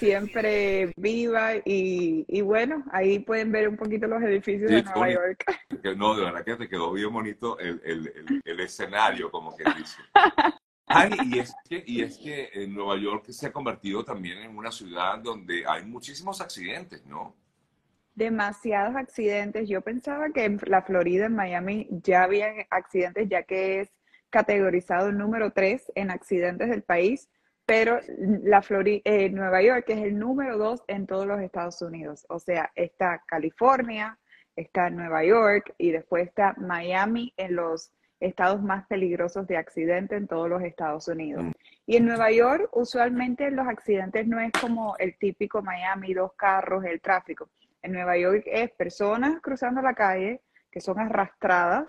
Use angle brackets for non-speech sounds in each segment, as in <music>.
siempre viva y, bueno, ahí pueden ver un poquito los edificios de Nueva York. No, de verdad que te quedó bien bonito el, el, el, escenario, como que dice. <laughs> y, es que, y es que en Nueva York se ha convertido también en una ciudad donde hay muchísimos accidentes, ¿no? Demasiados accidentes. Yo pensaba que en la Florida, en Miami, ya había accidentes, ya que es categorizado el número 3 en accidentes del país pero la Florida, eh, Nueva York es el número dos en todos los Estados Unidos. O sea, está California, está Nueva York y después está Miami en los estados más peligrosos de accidente en todos los Estados Unidos. Mm. Y en Nueva York, usualmente los accidentes no es como el típico Miami, dos carros, el tráfico. En Nueva York es personas cruzando la calle que son arrastradas,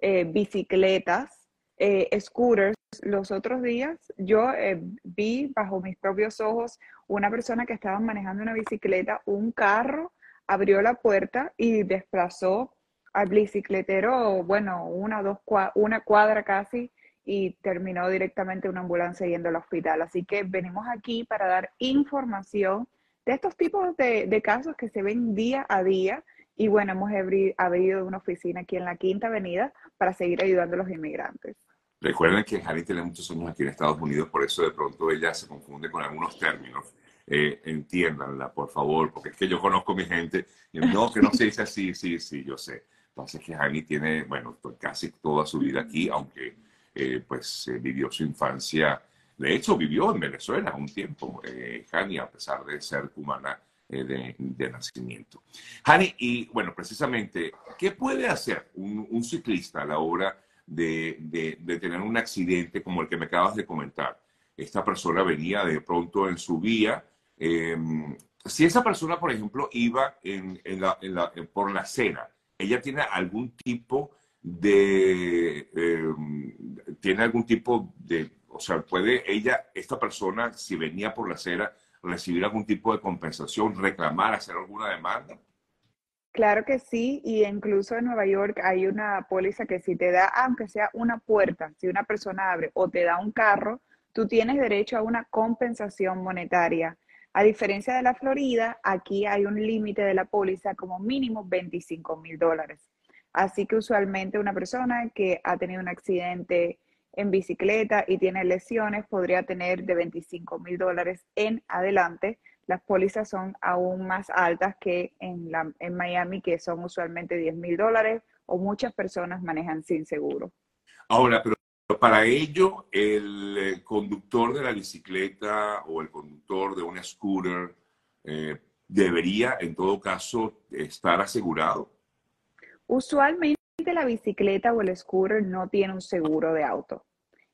eh, bicicletas, eh, scooters. Los otros días yo eh, vi bajo mis propios ojos una persona que estaba manejando una bicicleta, un carro abrió la puerta y desplazó al bicicletero, bueno, una, dos, una cuadra casi y terminó directamente una ambulancia yendo al hospital. Así que venimos aquí para dar información de estos tipos de, de casos que se ven día a día. Y bueno, hemos abierto una oficina aquí en la Quinta Avenida para seguir ayudando a los inmigrantes. Recuerden que Jani tiene muchos años aquí en Estados Unidos, por eso de pronto ella se confunde con algunos términos. Eh, entiéndanla, por favor, porque es que yo conozco a mi gente. No, que no se dice así, sí, sí, yo sé. Entonces que Jani tiene, bueno, casi toda su vida aquí, aunque eh, pues vivió su infancia. De hecho, vivió en Venezuela un tiempo, eh, Jani, a pesar de ser cubana de, nacimiento. Jani, y bueno, precisamente, ¿qué puede hacer un, un ciclista a la hora de, tener un accidente como el que me acabas de comentar. Esta persona venía de pronto en su vía. Em, si esa persona, por ejemplo, iba en, la, por la acera, ella tiene algún tipo de, em, tiene algún tipo de, o sea, puede ella, esta persona, si venía por la acera, recibir algún tipo de compensación, reclamar, hacer alguna demanda? Claro que sí, y incluso en Nueva York hay una póliza que si te da, aunque sea una puerta, si una persona abre o te da un carro, tú tienes derecho a una compensación monetaria. A diferencia de la Florida, aquí hay un límite de la póliza como mínimo 25 mil dólares. Así que usualmente una persona que ha tenido un accidente en bicicleta y tiene lesiones podría tener de 25 mil dólares en adelante las pólizas son aún más altas que en, la, en Miami, que son usualmente 10 mil dólares o muchas personas manejan sin seguro. Ahora, pero para ello, el eh, conductor de la bicicleta o el conductor de un scooter eh, debería, en todo caso, estar asegurado. Usualmente la bicicleta o el scooter no tiene un seguro de auto.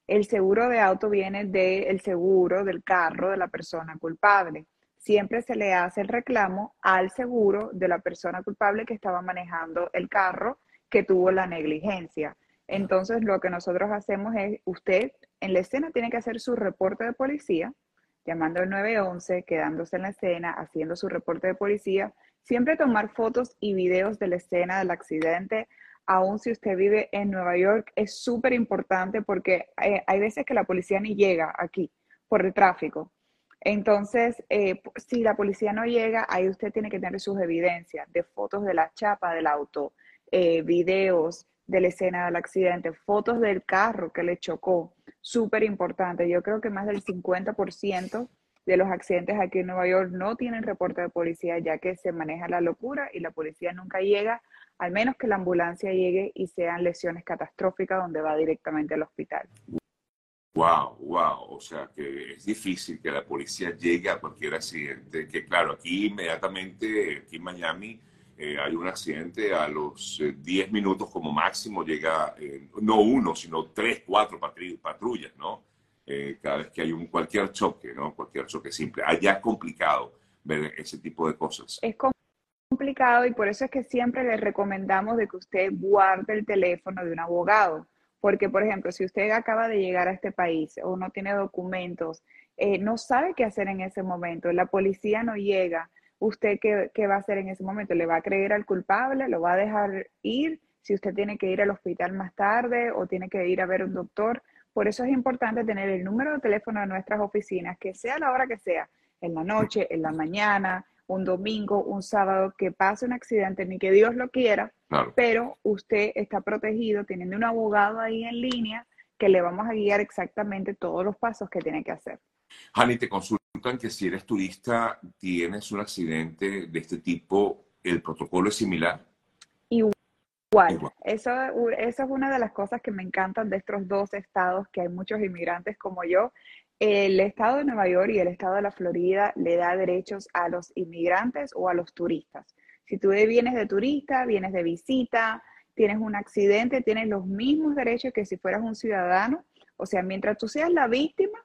El seguro de auto viene del seguro del carro de la persona culpable siempre se le hace el reclamo al seguro de la persona culpable que estaba manejando el carro que tuvo la negligencia. Entonces, lo que nosotros hacemos es, usted en la escena tiene que hacer su reporte de policía, llamando al 911, quedándose en la escena, haciendo su reporte de policía, siempre tomar fotos y videos de la escena del accidente, aun si usted vive en Nueva York, es súper importante porque hay, eh, hay veces que la policía ni llega aquí por el tráfico. Entonces, eh, si la policía no llega, ahí usted tiene que tener sus evidencias de fotos de la chapa del auto, eh, videos de la escena del accidente, fotos del carro que le chocó. Súper importante. Yo creo que más del 50% de los accidentes aquí en Nueva York no tienen reporte de policía, ya que se maneja la locura y la policía nunca llega, al menos que la ambulancia llegue y sean lesiones catastróficas donde va directamente al hospital. Wow, wow. O sea que es difícil que la policía llegue a cualquier accidente. Que claro, aquí inmediatamente, aquí en Miami, eh, hay un accidente a los 10 eh, minutos como máximo llega, eh, no uno, sino tres, cuatro patrullas, ¿no? cada vez que hay un cualquier choque, ¿no? Cualquier choque simple. Allá es complicado ver ese tipo de cosas. Es complicado y por eso es que siempre le recomendamos de que usted guarde el teléfono de un abogado porque, por ejemplo, si usted acaba de llegar a este país o no tiene documentos, eh, no sabe qué hacer en ese momento, la policía no llega, ¿usted qué, qué, va a hacer en ese momento? ¿Le va a creer al culpable? ¿Lo va a dejar ir? Si usted tiene que ir al hospital más tarde o tiene que ir a ver un doctor. Por eso es importante tener el número de teléfono de nuestras oficinas, que sea la hora que sea. en la noche, en la mañana, un domingo, un sábado, que pase un accidente, ni que Dios lo quiera, pero usted está protegido teniendo un abogado ahí en línea que le vamos a guiar exactamente todos los pasos que tiene que hacer. Hani, te consultan que si eres turista, tienes un accidente de este tipo, ¿el protocolo es similar? Igual. Eso, eso es una de las cosas que me encantan de estos dos estados, que hay muchos inmigrantes como yo. El estado de Nueva York y el estado de la Florida le da derechos a los inmigrantes o a los turistas. Si tú vienes de turista, vienes de visita, tienes un accidente, tienes los mismos derechos que si fueras un ciudadano. O sea, mientras tú seas la víctima,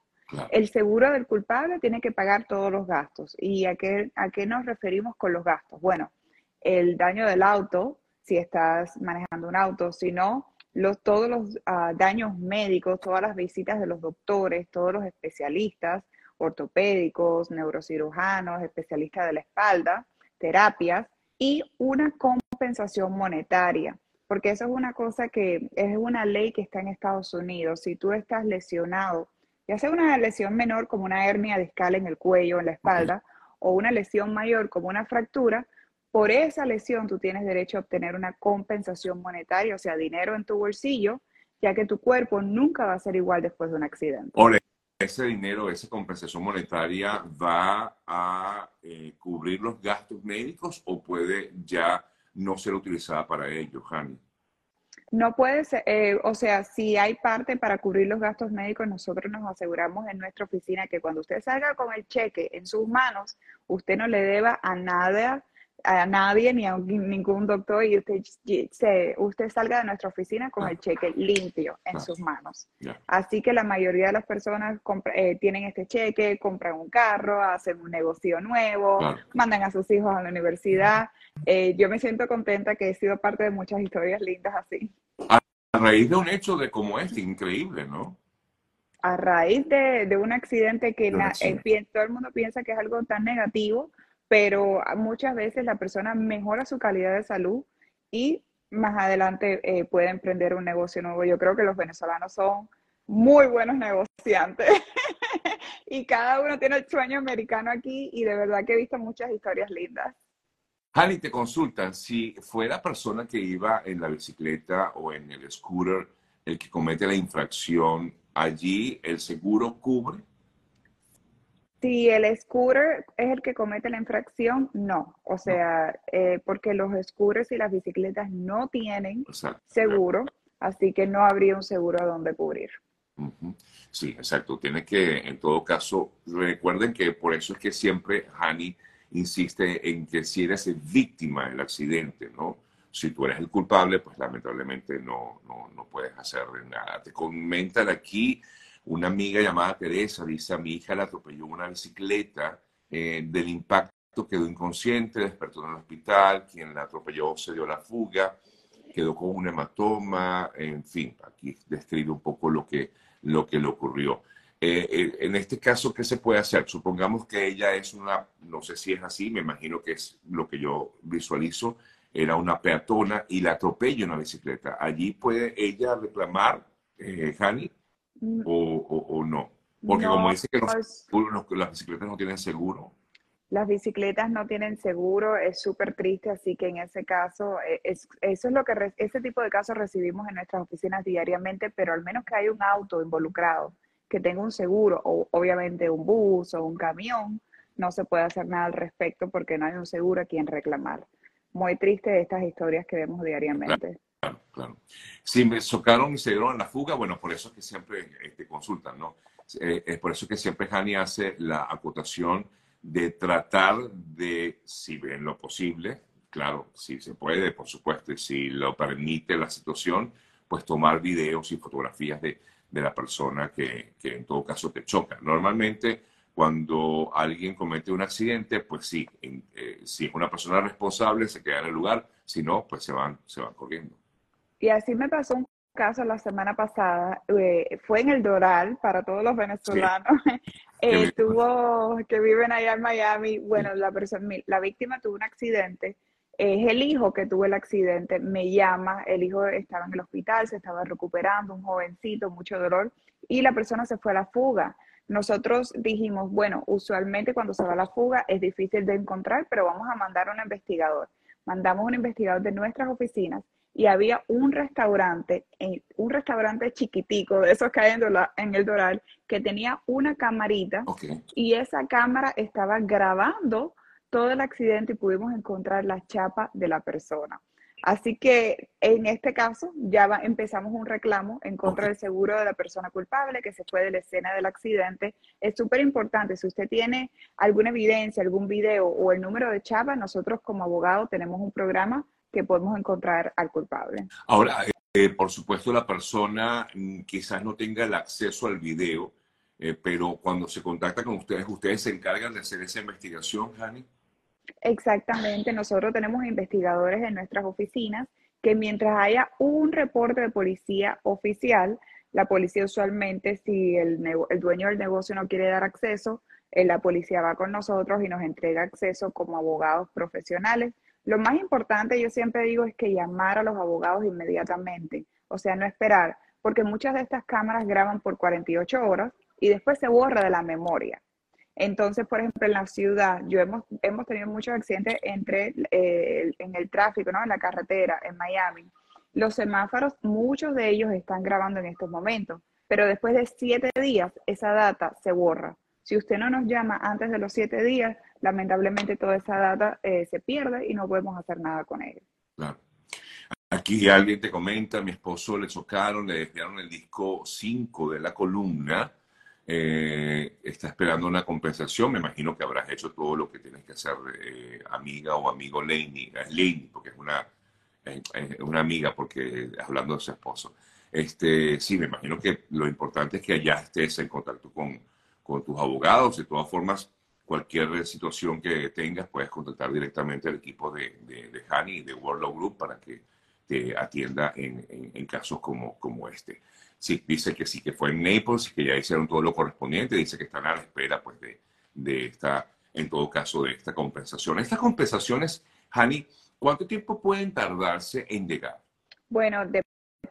el seguro del culpable tiene que pagar todos los gastos. ¿Y a qué, a qué nos referimos con los gastos? Bueno, el daño del auto, si estás manejando un auto, si no, los, todos los ah, daños médicos, todas las visitas de los doctores, todos los especialistas, ortopédicos, neurocirujanos, especialistas de la espalda, terapias y una compensación monetaria, porque eso es una cosa que es una ley que está en Estados Unidos. Si tú estás lesionado, ya sea una lesión menor como una hernia discal en el cuello, en la espalda, o una lesión mayor como una fractura, por esa lesión tú tienes derecho a obtener una compensación monetaria, o sea, dinero en tu bolsillo, ya que tu cuerpo nunca va a ser igual después de un accidente. ese dinero, esa compensación monetaria va a eh, cubrir los gastos médicos o puede ya no ser utilizada para ello, Jani? No puede ser, eh, o sea, si hay parte para cubrir los gastos médicos, nosotros nos aseguramos en nuestra oficina que cuando usted salga con el cheque en sus manos, usted no le deba a nada a nadie ni a ningún doctor y usted, se, usted salga de nuestra oficina con el cheque limpio en sus manos. Así que la mayoría de las personas eh, tienen este cheque, compran un carro, hacen un negocio nuevo, mandan a sus hijos a la universidad. Eh, yo me siento contenta que he sido parte de muchas historias lindas así. A raíz de un hecho de como este, increíble, ¿no? A raíz de, de un accidente que eh, todo el mundo piensa que es algo tan negativo, pero muchas veces la persona mejora su calidad de salud y más adelante eh, puede emprender un negocio nuevo. Yo creo que los venezolanos son muy buenos negociantes <laughs> y cada uno tiene el sueño americano aquí y de verdad que he visto muchas historias lindas. Hani, te consultan, si fue la persona que iba en la bicicleta o en el scooter el que comete la infracción, allí el seguro cubre. Si el scooter es el que comete la infracción, no. O sea, eh, porque los scooters y las bicicletas no tienen seguro, así que no habría un seguro a donde cubrir. Sí, exacto. Tiene que, en todo caso, recuerden que por eso es que siempre Hani insiste en que si eres víctima del accidente, ¿no? Si tú eres el culpable, pues lamentablemente no, no, no puedes hacer nada. Te comentan aquí una amiga llamada Teresa dice, a mi hija la atropelló una bicicleta, eh, del impacto quedó inconsciente, despertó en el hospital, quien la atropelló se dio la fuga, quedó con un hematoma, en fin, aquí describe un poco lo que, lo que le ocurrió. Eh, eh, en este caso, ¿qué se puede hacer? Supongamos que ella es una, no sé si es así, me imagino que es lo que yo visualizo, era una peatona y la atropella una bicicleta. Allí puede ella reclamar, eh, Mm. O, no? Porque como dice que las bicicletas no tienen seguro. Las bicicletas no tienen seguro, es súper triste, así que en ese caso, eh, es, eso es lo que, ese tipo de casos recibimos en nuestras oficinas diariamente, pero al menos que haya un auto involucrado que tenga un seguro, o obviamente un bus o un camión, no se puede hacer nada al respecto porque no hay un seguro a quien reclamar. Muy triste estas historias que vemos diariamente. Claro, claro. Si me socaron y se dieron la fuga, bueno, por eso es que siempre te este, consultan, ¿no? Eh, es por eso que siempre Hani hace la acotación de tratar de, si ven lo posible, claro, si se puede, por supuesto, y si lo permite la situación, pues tomar videos y fotografías de, de la persona que, que, en todo caso te choca. Normalmente, cuando alguien comete un accidente, pues sí, eh, si es una persona responsable, se queda en el lugar, si no, pues se van, se van corriendo. Y así me pasó un caso la semana pasada, eh, fue en el Doral para todos los venezolanos <laughs> <laughs> eh, tuvo, que viven allá en Miami. Bueno, la, persona, la víctima tuvo un accidente. Es el hijo que tuvo el accidente, me llama, el hijo estaba en el hospital, se estaba recuperando, un jovencito, mucho dolor, y la persona se fue a la fuga. nosotros dijimos, bueno, usualmente cuando se va a la fuga es difícil de encontrar, pero vamos a mandar a un investigador. Mandamos un investigador de nuestras oficinas y había un restaurante, un restaurante chiquitico de esos que hay en, el Doral, que tenía una camarita y esa cámara estaba grabando todo el accidente y pudimos encontrar la chapa de la persona. Así que en este caso ya empezamos un reclamo en contra del seguro de la persona culpable que se fue de la escena del accidente. Es súper importante, si usted tiene alguna evidencia, algún video o el número de chapa, nosotros como abogado tenemos un programa que podemos encontrar al culpable. Ahora, eh, por supuesto, la persona mm, quizás no tenga el acceso al video, eh, pero cuando se contacta con ustedes, ¿ustedes se encargan de hacer esa investigación, Jani? Exactamente, nosotros tenemos investigadores en nuestras oficinas que mientras haya un reporte de policía oficial, la policía usualmente, si el, el dueño del negocio no quiere dar acceso, eh, la policía va con nosotros y nos entrega acceso como abogados profesionales lo más importante, yo siempre digo, es que llamar a los abogados inmediatamente, o sea, no esperar, porque muchas de estas cámaras graban por 48 horas y después se borra de la memoria. Entonces, por ejemplo, en la ciudad, yo hemos, hemos tenido muchos accidentes entre eh, en el tráfico, ¿no? En la carretera, en Miami. Los semáforos, muchos de ellos están grabando en estos momentos, pero después de siete días, esa data se borra. Si usted no nos llama antes de los siete días, lamentablemente toda esa data eh, se pierde y no podemos hacer nada con ella. Claro. Aquí alguien te comenta, mi esposo le chocaron, le desviaron el disco 5 de la columna, eh, está esperando una compensación, me imagino que habrás hecho todo lo que tienes que hacer, eh, amiga o amigo Laney, Laney, porque es una, una amiga, porque hablando de su esposo. Este, sí, me imagino que lo importante es que allá estés en contacto con, con tus abogados. De todas formas, cualquier situación que tengas, puedes contactar directamente al equipo de, de, de Hani y de World Law Group para que te atienda en, en, casos como, como este. Sí, dice que sí, que fue en Naples, que ya hicieron todo lo correspondiente, dice que están a la espera pues, de, de esta, en todo caso, de esta compensación. Estas compensaciones, Hani, ¿cuánto tiempo pueden tardarse en llegar? Bueno,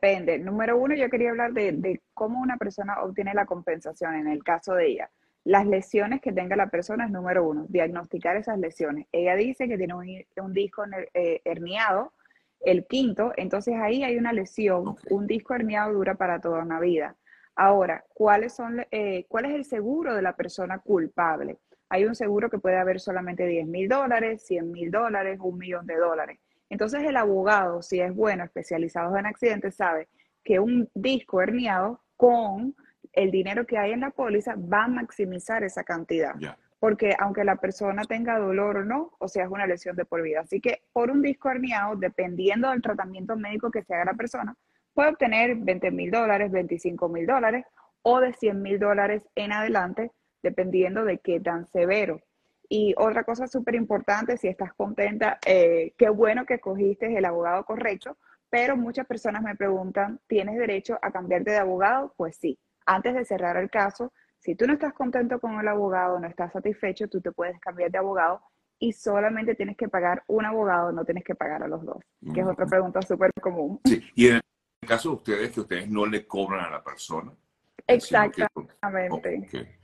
depende. Número uno, yo quería hablar de, cómo una persona obtiene la compensación en el caso de ella. Las lesiones que tenga la persona es número uno, diagnosticar esas lesiones. Ella dice que tiene un, disco eh, herniado, el quinto, entonces ahí hay una lesión, un disco herniado dura para toda una vida. Ahora, ¿cuáles son, eh, ¿cuál es el seguro de la persona culpable? Hay un seguro que puede haber solamente 10 mil dólares, 100 mil dólares, un millón de dólares. Entonces el abogado, si es bueno, especializado en accidentes, sabe que un disco herniado con el dinero que hay en la póliza va a maximizar esa cantidad. Porque aunque la persona tenga dolor o no, o sea, es una lesión de por vida. Así que por un disco herniado, dependiendo del tratamiento médico que se haga la persona, puede obtener 20 mil dólares, 25 mil dólares o de 100 mil dólares en adelante, dependiendo de qué tan severo. Y otra cosa súper importante, si estás contenta, eh, qué bueno que escogiste el abogado correcto, pero muchas personas me preguntan, ¿tienes derecho a cambiarte de abogado? Pues sí antes de cerrar el caso, si tú no estás contento con el abogado, no estás satisfecho, tú te puedes cambiar de abogado y solamente tienes que pagar un abogado, no tienes que pagar a los dos, que es otra pregunta súper común. Sí, y en el caso de ustedes, que ustedes no le cobran a la persona. Exactamente.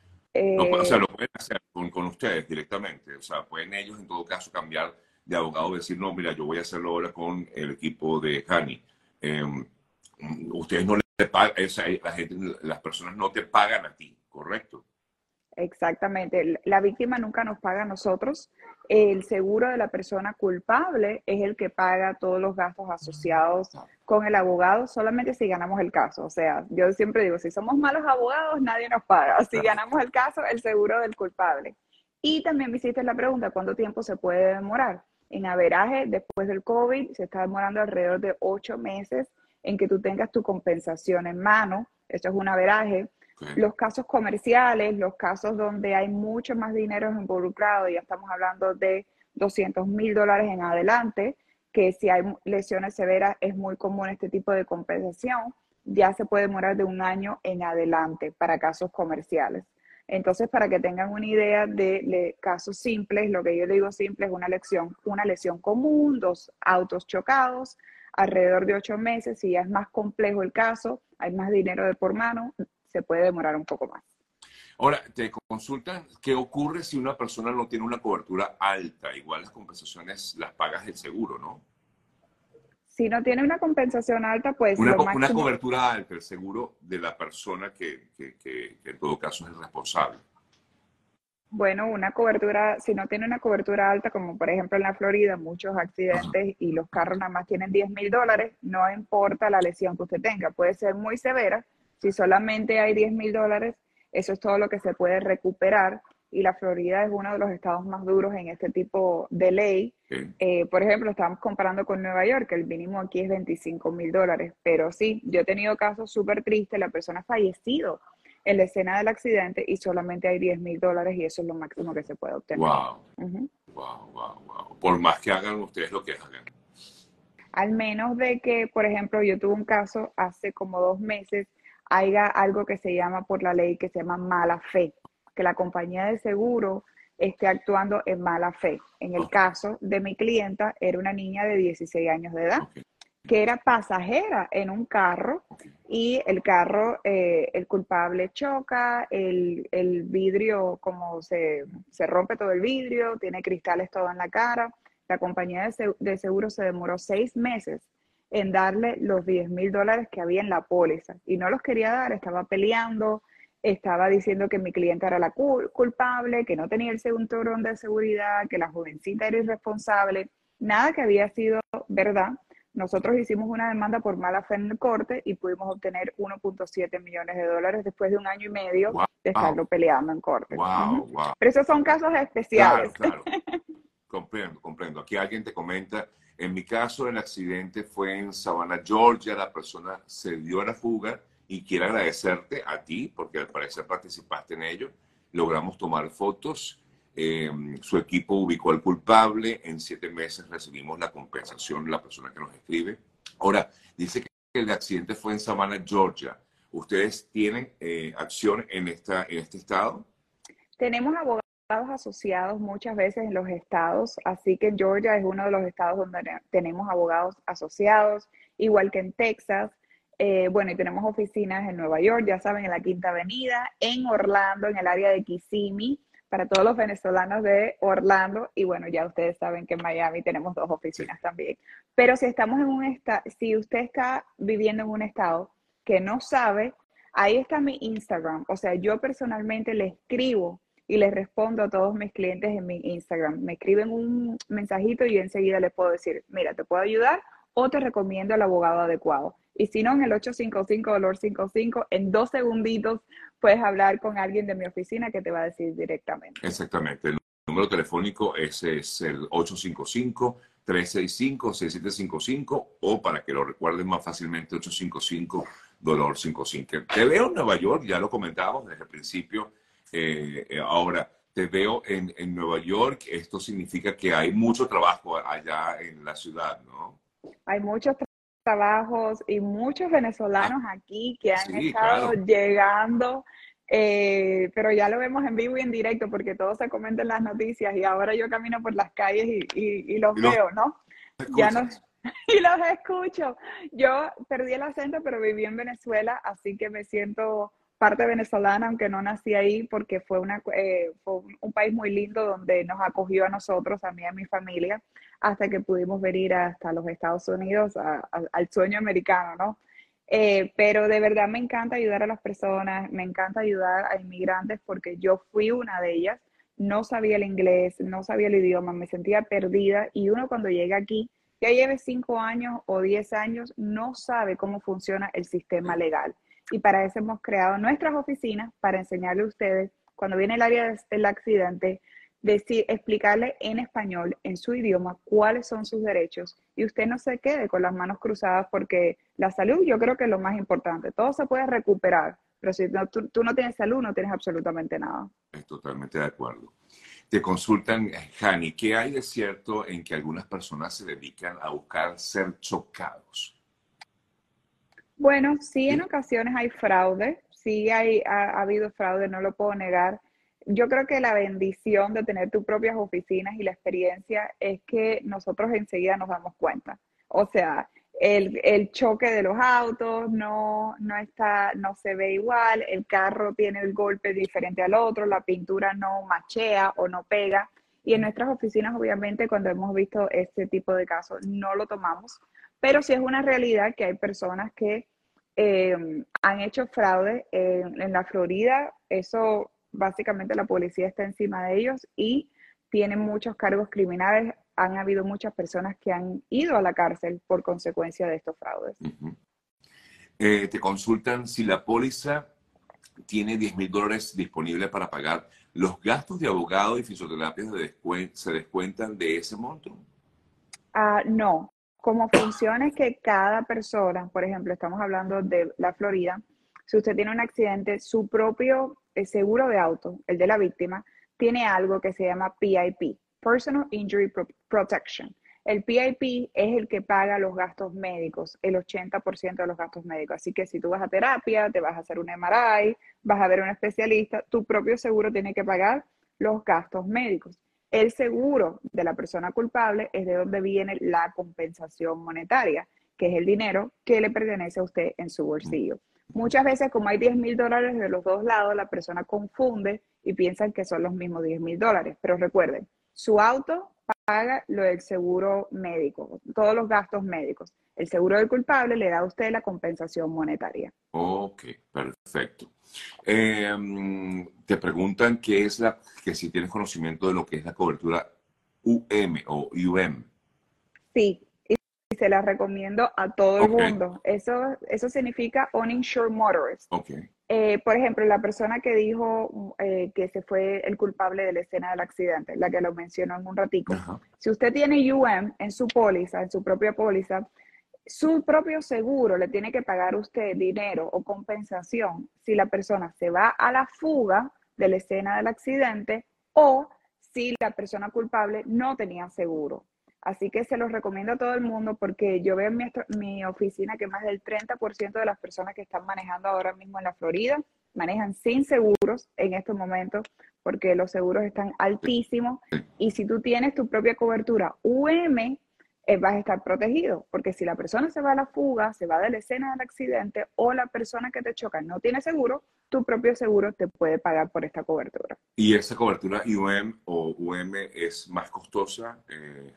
O sea, lo pueden hacer con, ustedes directamente. O sea, pueden ellos en todo caso cambiar de abogado y decir, no, mira, yo voy a hacerlo ahora con el equipo de Hani. Em, ustedes no le la gente, las personas no te pagan a ti, ¿correcto? Exactamente. La víctima nunca nos paga a nosotros. El seguro de la persona culpable es el que paga todos los gastos asociados con el abogado solamente si ganamos el caso. O sea, yo siempre digo, si somos malos abogados, nadie nos paga. <laughs> Si ganamos el caso, el seguro del culpable. Y también me hiciste la pregunta, ¿cuánto tiempo se puede demorar? En averaje, después del COVID, se está demorando alrededor de ocho meses en que tú tengas tu compensación en mano, esto es un averaje. Los casos comerciales, los casos donde hay mucho más dinero involucrado, ya estamos hablando de 200 mil dólares en adelante, que si hay lesiones severas es muy común este tipo de compensación, ya se puede demorar de un año en adelante para casos comerciales. Entonces, para que tengan una idea de, casos simples, lo que yo digo simple es una lesión, una lesión común, dos autos chocados, alrededor de ocho meses. Si ya es más complejo el caso, hay más dinero de por mano, se puede demorar un poco más. Ahora, te consultan qué ocurre si una persona no tiene una cobertura alta. Igual las compensaciones las pagas el seguro, ¿no? Si no tiene una compensación alta, pues... Una, una cobertura alta, el seguro de la persona que, que, que, en todo caso es el responsable. Bueno, una cobertura, si no tiene una cobertura alta, como por ejemplo en la Florida, muchos accidentes y los carros nada más tienen 10 mil dólares, no importa la lesión que usted tenga, puede ser muy severa. Si solamente hay 10 mil dólares, eso es todo lo que se puede recuperar y la Florida es uno de los estados más duros en este tipo de ley. Eh, por ejemplo, estamos comparando con Nueva York, el mínimo aquí es 25 mil dólares, pero sí, yo he tenido casos súper tristes, la persona ha fallecido en la escena del accidente y solamente hay 10 mil dólares y eso es lo máximo que se puede obtener. Wow. wow, wow, wow. Por más que hagan ustedes lo que hagan. Al menos de que, por ejemplo, yo tuve un caso hace como dos meses, haya algo que se llama por la ley que se llama mala fe que la compañía de seguro esté actuando en mala fe. En el caso de mi clienta, era una niña de 16 años de edad, que era pasajera en un carro y el carro, eh, el culpable choca, el, vidrio como se, rompe todo el vidrio, tiene cristales todo en la cara. La compañía de, de seguro se demoró seis meses en darle los 10 mil dólares que había en la póliza y no los quería dar, estaba peleando, estaba diciendo que mi cliente era la culpable, que no tenía el cinturón de seguridad, que la jovencita era irresponsable, nada que había sido verdad. Nosotros hicimos una demanda por mala fe en el corte y pudimos obtener 1.7 millones de dólares después de un año y medio de estarlo peleando en corte. Pero esos son casos especiales. Claro, <laughs> comprendo, comprendo. Aquí alguien te comenta, en mi caso el accidente fue en Savannah, Georgia, la persona se dio a la fuga y quiero agradecerte a ti, porque al parecer participaste en ello. Logramos tomar fotos. Eh, su equipo ubicó al culpable. En siete meses recibimos la compensación, la persona que nos escribe. Ahora, dice que el accidente fue en Savannah, Georgia. ¿Ustedes tienen eh, acción en, esta, en este estado? Tenemos abogados asociados muchas veces en los estados, así que Georgia es uno de los estados donde tenemos abogados asociados, igual que en Texas. Eh, bueno, y tenemos oficinas en Nueva York, ya saben, en la Quinta Avenida, en Orlando, en el área de Kissimmee, para todos los venezolanos de Orlando. Y bueno, ya ustedes saben que en Miami tenemos dos oficinas también. Pero si estamos en un estado, si usted está viviendo en un estado que no sabe, ahí está mi Instagram. O sea, yo personalmente le escribo y les respondo a todos mis clientes en mi Instagram. Me escriben un mensajito y enseguida les puedo decir, mira, te puedo ayudar o te recomiendo al abogado adecuado. Y si no, en el 855-DOLOR55, en dos segunditos puedes hablar con alguien de mi oficina que te va a decir directamente. Exactamente. El número telefónico es, es el 855-365-6755 o para que lo recuerden más fácilmente, 855-DOLOR55. Te veo en Nueva York, ya lo comentábamos desde el principio. Eh, eh, ahora, te veo en, en Nueva York. Esto significa que hay mucho trabajo allá en la ciudad, ¿no? Hay muchos trabajos y muchos venezolanos ah, aquí que han estado llegando, eh, pero ya lo vemos en vivo y en directo porque todo se comenta en las noticias y ahora yo camino por las calles y, los veo, ¿no? Ya no, <laughs> y los escucho. Yo perdí el acento, pero viví en Venezuela, así que me siento parte venezolana, aunque no nací ahí, porque fue, una, eh, fue un país muy lindo donde nos acogió a nosotros, a mí y a mi familia, hasta que pudimos venir hasta los Estados Unidos, al sueño americano, ¿no? Eh, pero de verdad me encanta ayudar a las personas, me encanta ayudar a inmigrantes porque yo fui una de ellas, no sabía el inglés, no sabía el idioma, me sentía perdida y uno cuando llega aquí, ya lleve cinco años o diez años, no sabe cómo funciona el sistema legal y para eso hemos creado nuestras oficinas para enseñarle a ustedes, cuando viene el área del accidente, decir, explicarle en español, en su idioma, cuáles son sus derechos y usted no se quede con las manos cruzadas porque la salud yo creo que es lo más importante. Todo se puede recuperar, pero si tú, tú, no tienes salud, no tienes absolutamente nada. Estoy totalmente de acuerdo. Te consultan, Jani, ¿qué hay de cierto en que algunas personas se dedican a buscar ser chocados? Bueno, sí, en ocasiones hay fraude, sí hay, ha, habido fraude, no lo puedo negar. Yo creo que la bendición de tener tus propias oficinas y la experiencia es que nosotros enseguida nos damos cuenta. O sea, el, el, choque de los autos no, no, está, no se ve igual, el carro tiene el golpe diferente al otro, la pintura no machea o no pega. Y en nuestras oficinas, obviamente, cuando hemos visto este tipo de casos, no lo tomamos, pero sí es una realidad que hay personas que eh, han hecho fraude en, en la Florida. Eso básicamente la policía está encima de ellos y tienen muchos cargos criminales han habido muchas personas que han ido a la cárcel por consecuencia de estos fraudes. Eh, te consultan si la póliza tiene 10 mil dólares disponibles para pagar. ¿Los gastos de abogado y fisioterapia se, descuentan de ese monto? Ah, no. Como funciona es que cada persona, por ejemplo, estamos hablando de la Florida, si usted tiene un accidente, su propio eh, seguro de auto, el de la víctima, tiene algo que se llama PIP, Personal Injury Protection. El PIP es el que paga los gastos médicos, el 80% de los gastos médicos. Así que si tú vas a terapia, te vas a hacer un MRI, vas a ver a un especialista, tu propio seguro tiene que pagar los gastos médicos. El seguro de la persona culpable es de donde viene la compensación monetaria, que es el dinero que le pertenece a usted en su bolsillo. Muchas veces, como hay 10 mil dólares de los dos lados, la persona confunde y piensa que son los mismos 10 mil dólares. Pero recuerden, su auto paga lo del seguro médico, todos los gastos médicos. El seguro del culpable le da a usted la compensación monetaria. Ok, perfecto. Em, te preguntan qué es la, que si tienes conocimiento de lo que es la cobertura UM o UM. Sí, y se la recomiendo a todo el mundo. Eso, eso significa Uninsured Motorist. Okay. Eh, por ejemplo, la persona que dijo eh, que se fue el culpable de la escena del accidente, la que lo mencionó en un ratico. Si usted tiene UM en su póliza, en su propia póliza, su propio seguro le tiene que pagar usted dinero o compensación si la persona se va a la fuga de la escena del accidente o si la persona culpable no tenía seguro. Así que se los recomiendo a todo el mundo porque yo veo en mi, oficina que más del 30% de las personas que están manejando ahora mismo en la Florida manejan sin seguros en estos momentos porque los seguros están altísimos y si tú tienes tu propia cobertura UM, eh, vas a estar protegido porque si la persona se va a la fuga, se va de la escena del accidente o la persona que te choca no tiene seguro, tu propio seguro te puede pagar por esta cobertura. ¿Y esa cobertura UM o UM es más costosa, eh,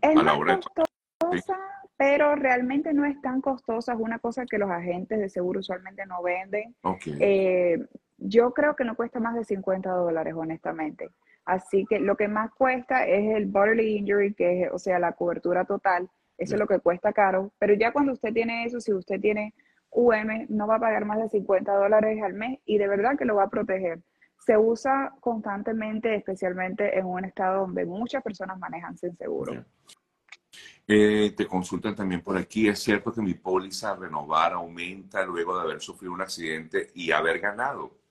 Es más costosa, pero realmente no es tan costosa. Es una cosa que los agentes de seguro usualmente no venden. Eh, yo creo que no cuesta más de 50 dólares, honestamente. Así que lo que más cuesta es el bodily injury, que es, o sea, la cobertura total. Eso es lo que cuesta caro. Pero ya cuando usted tiene eso, si usted tiene UM, no va a pagar más de 50 dólares al mes y de verdad que lo va a proteger se usa constantemente, especialmente en un estado donde muchas personas manejan sin seguro. Eh, te consultan también por aquí, ¿es cierto que mi póliza renovar aumenta luego de haber sufrido un accidente y haber ganado?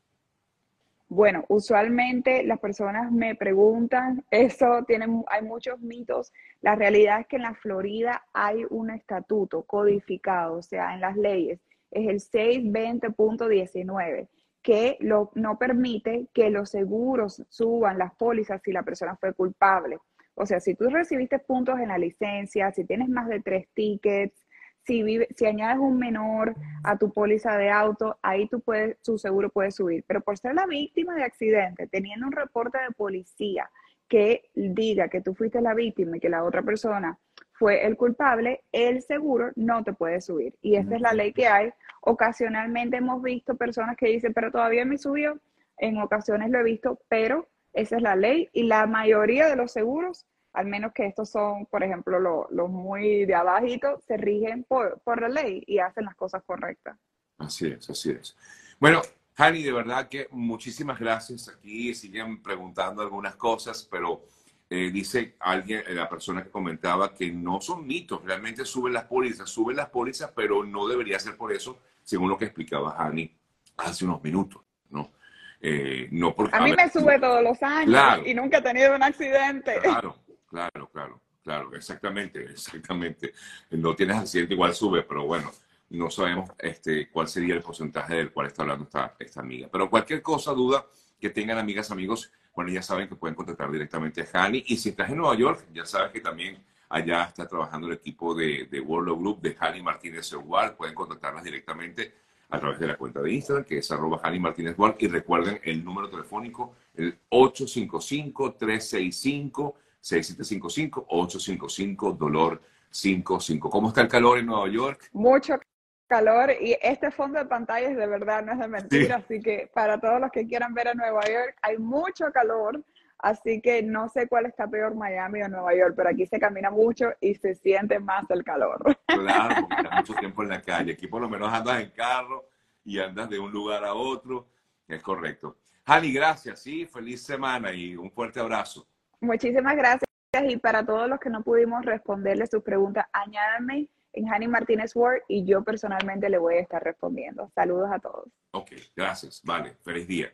Bueno, usualmente las personas me preguntan, eso tiene, hay muchos mitos. La realidad es que en la Florida hay un estatuto codificado, o sea, en las leyes, es el 620.19 que lo, no permite que los seguros suban las pólizas si la persona fue culpable. O sea, si tú recibiste puntos en la licencia, si tienes más de tres tickets, si, vive, si añades un menor a tu póliza de auto, ahí tú puedes, tu seguro puede subir. Pero por ser la víctima de accidente, teniendo un reporte de policía que diga que tú fuiste la víctima y que la otra persona fue el culpable, el seguro no te puede subir. Y esta es la ley que hay. Ocasionalmente hemos visto personas que dicen, pero todavía me subió. En ocasiones lo he visto, pero esa es la ley. Y la mayoría de los seguros, al menos que estos son, por ejemplo, los, muy de abajito, se rigen por, por la ley y hacen las cosas correctas. Así es, así es. Bueno, Hani, de verdad que muchísimas gracias. Aquí siguen preguntando algunas cosas, pero eh, dice alguien, eh, la persona que comentaba, que no son mitos, realmente suben las pólizas, suben las pólizas, pero no debería ser por eso, según lo que explicaba Hani hace unos minutos, ¿no? Eh, no porque, a mí me sube todos los años y nunca he tenido un accidente. Claro, claro, claro, claro, exactamente, <laughs> exactamente. No tienes accidente, igual sube, pero bueno, no sabemos este, cuál sería el porcentaje del cual está hablando esta, esta amiga. Pero cualquier cosa, duda que tengan amigas, amigos, bueno, ya saben que pueden contactar directamente a Hani. Y si estás en Nueva York, ya sabes que también Allá está trabajando el equipo de, de World Group de Hani Martínez Ward. Pueden contactarlas directamente a través de la cuenta de Instagram, que es arroba Hani Martínez Ward. Y recuerden el número telefónico, el 855-365-6755, 855 dolor 55. ¿Cómo está el calor en Nueva York? Mucho calor y este fondo de pantalla es de verdad, no es de mentira, así que para todos los que quieran ver a Nueva York hay mucho calor, así que no sé cuál está peor Miami o Nueva York, pero aquí se camina mucho y se siente más el calor. Claro, porque estás <laughs> mucho tiempo en la calle, aquí por lo menos andas en carro y andas de un lugar a otro, es correcto. Hani, gracias, sí, feliz semana y un fuerte abrazo. Muchísimas gracias y para todos los que no pudimos responderle sus preguntas, añádanme en Hani Martínez Word y yo personalmente le voy a estar respondiendo. Saludos a todos. Ok, gracias. Vale, feliz día.